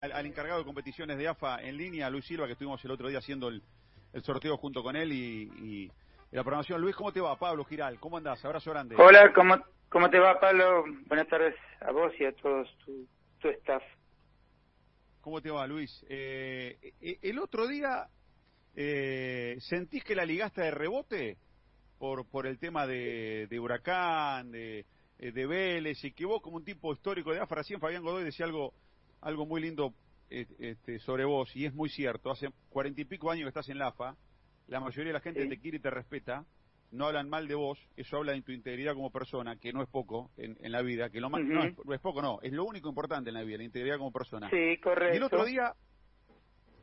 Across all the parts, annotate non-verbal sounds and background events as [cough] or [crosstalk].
al, al, encargado de competiciones de AFA en línea, Luis Silva, que estuvimos el otro día haciendo el, el sorteo junto con él y, y, la programación. Luis, ¿cómo te va? Pablo Giral, ¿cómo andás? Abrazo grande. Hola, ¿cómo, cómo te va, Pablo? Buenas tardes a vos y a todos tu, tu staff. ¿Cómo te va, Luis? Eh, el otro día, eh, ¿sentís que la ligaste de rebote por, por el tema de, de Huracán, de, de Vélez, y que vos como un tipo histórico de AFA, recién Fabián Godoy decía algo algo muy lindo este, sobre vos, y es muy cierto, hace cuarenta y pico años que estás en la AFA, la mayoría de la gente Sí. te quiere y te respeta, no hablan mal de vos, eso habla de tu integridad como persona, que no es poco en, en la vida, que lo más, Ujú. no, es, no es poco, no, es lo único importante en la vida, la integridad como persona. Sí, correcto. Y el otro día,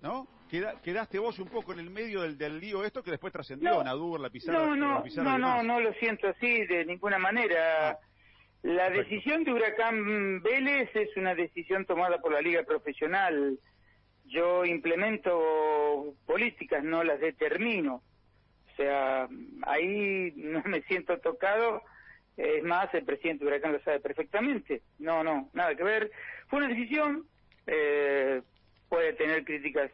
¿no? Queda- quedaste vos un poco en el medio del, del lío esto que después trascendió, No. Nadur, la pizarra, No, no, la pizarra no, no, no lo siento así de ninguna manera. Ah, La perfecto. decisión de Huracán Vélez es una decisión tomada por la Liga Profesional. Yo implemento políticas, no las determino. O sea, ahí no me siento tocado. Es más, el presidente de Huracán lo sabe perfectamente. No, no, nada que ver. Fue una decisión, eh, puede tener críticas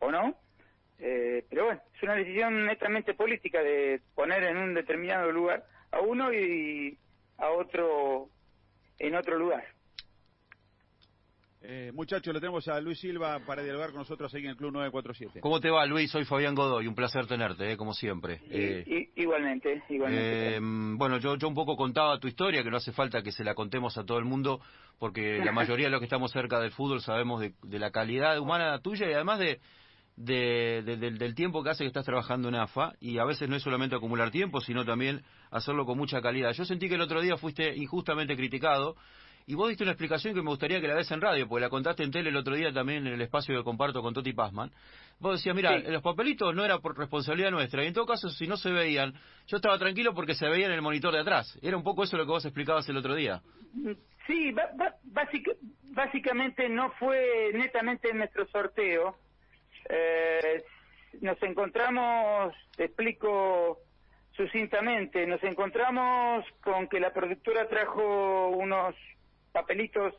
o no, eh, pero bueno, es una decisión netamente política de poner en un determinado lugar a uno y a otro en otro lugar. Eh, muchachos, le tenemos a Luis Silva para dialogar con nosotros aquí en el Club 947. ¿Cómo te va, Luis? Soy Fabián Godoy, un placer tenerte, eh, como siempre. Y- Eh, y- igualmente, igualmente. eh, bueno, yo, yo un poco contaba tu historia, que no hace falta que se la contemos a todo el mundo, porque la mayoría de los que estamos cerca del fútbol sabemos de, de la calidad humana tuya y además de, de- de- del, del tiempo que hace que estás trabajando en AFA, y a veces no es solamente acumular tiempo, sino también hacerlo con mucha calidad. Yo sentí que el otro día fuiste injustamente criticado, y vos diste una explicación que me gustaría que la des en radio, porque la contaste en tele el otro día también en el espacio que comparto con Toti Pazman. Vos decías, mira, Sí. los papelitos no era por responsabilidad nuestra, y en todo caso, si no se veían, yo estaba tranquilo porque se veían en el monitor de atrás. Era un poco eso lo que vos explicabas el otro día. Sí, básica- básicamente no fue netamente nuestro sorteo. Eh, nos encontramos, te explico sucintamente, nos encontramos con que la productora trajo unos papelitos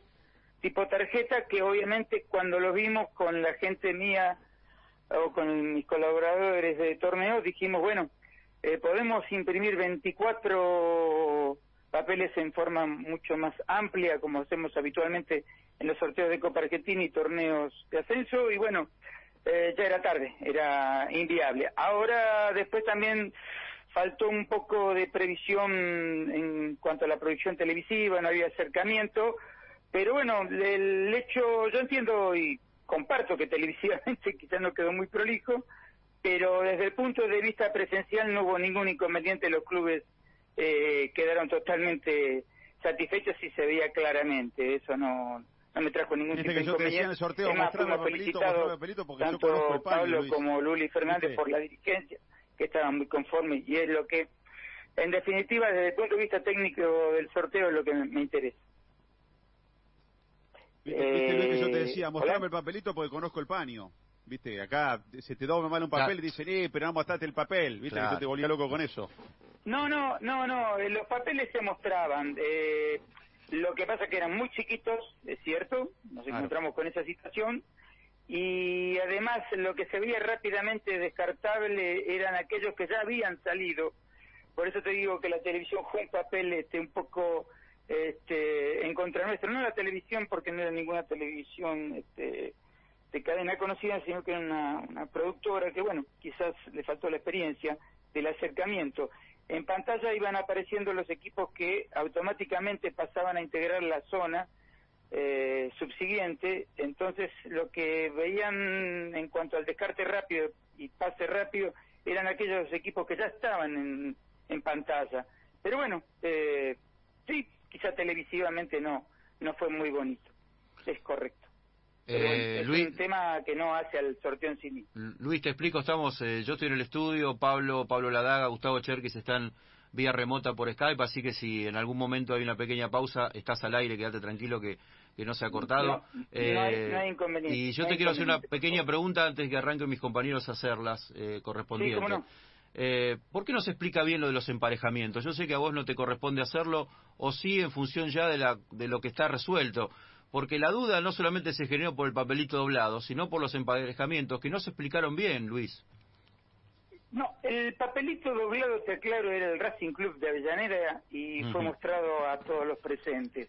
tipo tarjeta que obviamente cuando los vimos con la gente mía o con mis colaboradores de torneo dijimos, bueno, eh, podemos imprimir 24 papeles en forma mucho más amplia, como hacemos habitualmente en los sorteos de Copa Argentina y torneos de ascenso, y bueno, eh, ya era tarde, era inviable. Ahora, después también faltó un poco de previsión en cuanto a la producción televisiva, no había acercamiento, pero bueno, el hecho, yo entiendo y comparto que [laughs] televisivamente quizás no quedó muy prolijo, pero desde el punto de vista presencial no hubo ningún inconveniente, los clubes eh, quedaron totalmente satisfechos y se veía claramente, eso no, no me trajo ningún Viste tipo que de yo te decía en inconveniente. el sorteo, Es más, mostrame fuimos el papelito, felicitados mostrame el papelito, porque yo tanto conozco el panel, Pablo Luis. como Luli Fernández por la dirigencia, que estaban muy conformes y es lo que, en definitiva, desde el punto de vista técnico del sorteo es lo que me, me interesa. Viste, viste, Luis, que yo te Eh, decía, hola. mostrame el papelito porque conozco el paño. Viste, acá se te dobla mal un papel Claro. y dicen, eh, pero no mostraste el papel. Viste, que Claro. yo te volvía loco con eso. No, no, no, no, eh, los papeles se mostraban. eh, lo que pasa que eran muy chiquitos, es cierto, nos Claro. encontramos con esa situación. Y además lo que se veía rápidamente descartable eran aquellos que ya habían salido. Por eso te digo que la televisión fue un papel este, un poco este, en contra nuestro. No la televisión porque no era ninguna televisión este, de cadena conocida, sino que era una, una productora que, bueno, quizás le faltó la experiencia del acercamiento. En pantalla iban apareciendo los equipos que automáticamente pasaban a integrar la zona eh, subsiguiente, entonces lo que veían en cuanto al descarte rápido y pase rápido eran aquellos equipos que ya estaban en, pantalla. Pero bueno, eh, sí, quizá televisivamente no, no fue muy bonito, es correcto. Eh, es Luis, un tema que no hace al sorteo en sí mismo. Luis, te explico, estamos, eh, yo estoy en el estudio, Pablo, Pablo Ladaga, Gustavo Cherkis están vía remota por Skype, así que si en algún momento hay una pequeña pausa, estás al aire, quédate tranquilo que, que no se ha cortado. No, no hay- no hay inconveniente, Y yo no te quiero hacer una pequeña pregunta antes que arranquen mis compañeros a hacerlas eh, correspondientes. Sí, cómo no. Eh, ¿Por qué no se explica bien lo de los emparejamientos? Yo sé que a vos no te corresponde hacerlo, o sí en función ya de, la, de lo que está resuelto. Porque la duda no solamente se generó por el papelito doblado, sino por los emparejamientos que no se explicaron bien, Luis. No, el papelito doblado, te aclaro, era el Racing Club de Avellaneda y fue mostrado a todos los presentes.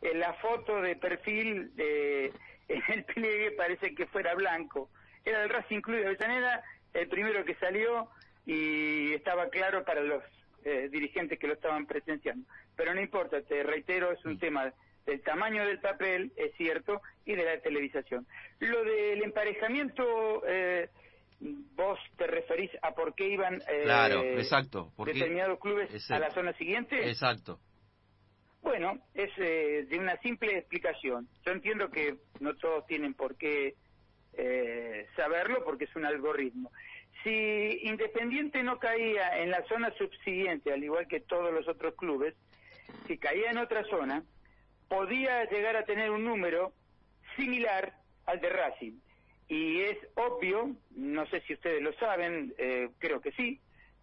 En la foto de perfil, de, [laughs] en el pliegue parece que fuera blanco. Era el Racing Club de Avellaneda, el primero que salió y estaba claro para los eh, dirigentes que lo estaban presenciando. Pero no importa, te reitero, es un tema del tamaño del papel, es cierto, y de la televisación. Lo del emparejamiento... Eh, vos te referís a por qué iban eh, claro, exacto, determinados clubes a la zona siguiente. Exacto. Bueno, es eh, de una simple explicación. Yo entiendo que no todos tienen por qué eh, saberlo porque es un algoritmo. Si Independiente no caía en la zona subsiguiente, al igual que todos los otros clubes, si caía en otra zona, podía llegar a tener un número similar al de Racing y es obvio, no sé si ustedes lo saben, eh, creo que sí,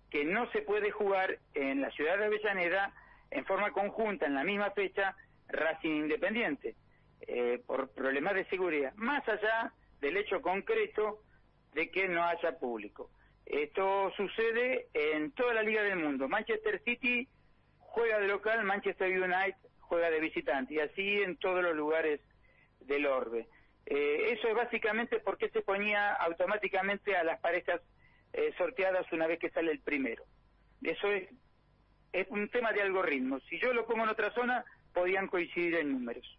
que no se puede jugar en la ciudad de Avellaneda en forma conjunta en la misma fecha Racing Independiente, eh, por problemas de seguridad, más allá del hecho concreto de que no haya público. Esto sucede en toda la liga del mundo. Manchester City juega de local, Manchester United juega de visitante, y así en todos los lugares del orbe. Eh, eso es básicamente porque se ponía automáticamente a las parejas eh, sorteadas una vez que sale el primero. Eso es, un tema de algoritmo. Si yo lo pongo en otra zona, podían coincidir en números.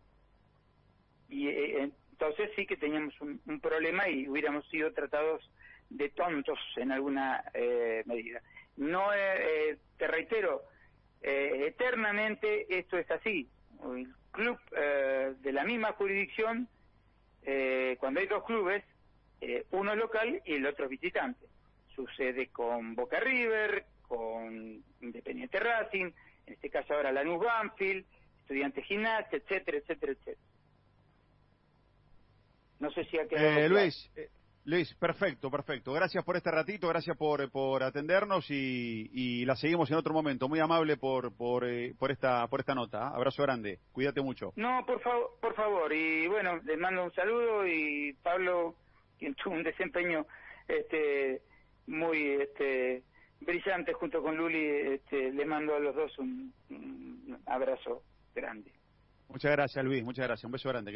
Y eh, entonces sí que teníamos un, un, problema y hubiéramos sido tratados de tontos en alguna medida. No, te reitero, eternamente esto es así. El club de la misma jurisdicción eh, cuando hay dos clubes, eh, uno local y el otro visitante. Sucede con Boca River, con Independiente Racing, en este caso ahora Lanús Banfield, Estudiantes Gimnasia, etcétera, etcétera, etcétera. No sé si ha quedado. Eh, Luis, eh, Luis, perfecto, perfecto. Gracias por este ratito, gracias por, por atendernos y, y la seguimos en otro momento. Muy amable por, por, eh, por, esta, por esta nota. ¿ah? Abrazo grande, cuídate mucho. No, por, favor por favor. Y bueno, les mando un saludo y Pablo, quien tuvo un desempeño este, muy este, brillante junto con Luli, este, le mando a los dos un, un abrazo grande. Muchas gracias, Luis, muchas gracias. Un beso grande.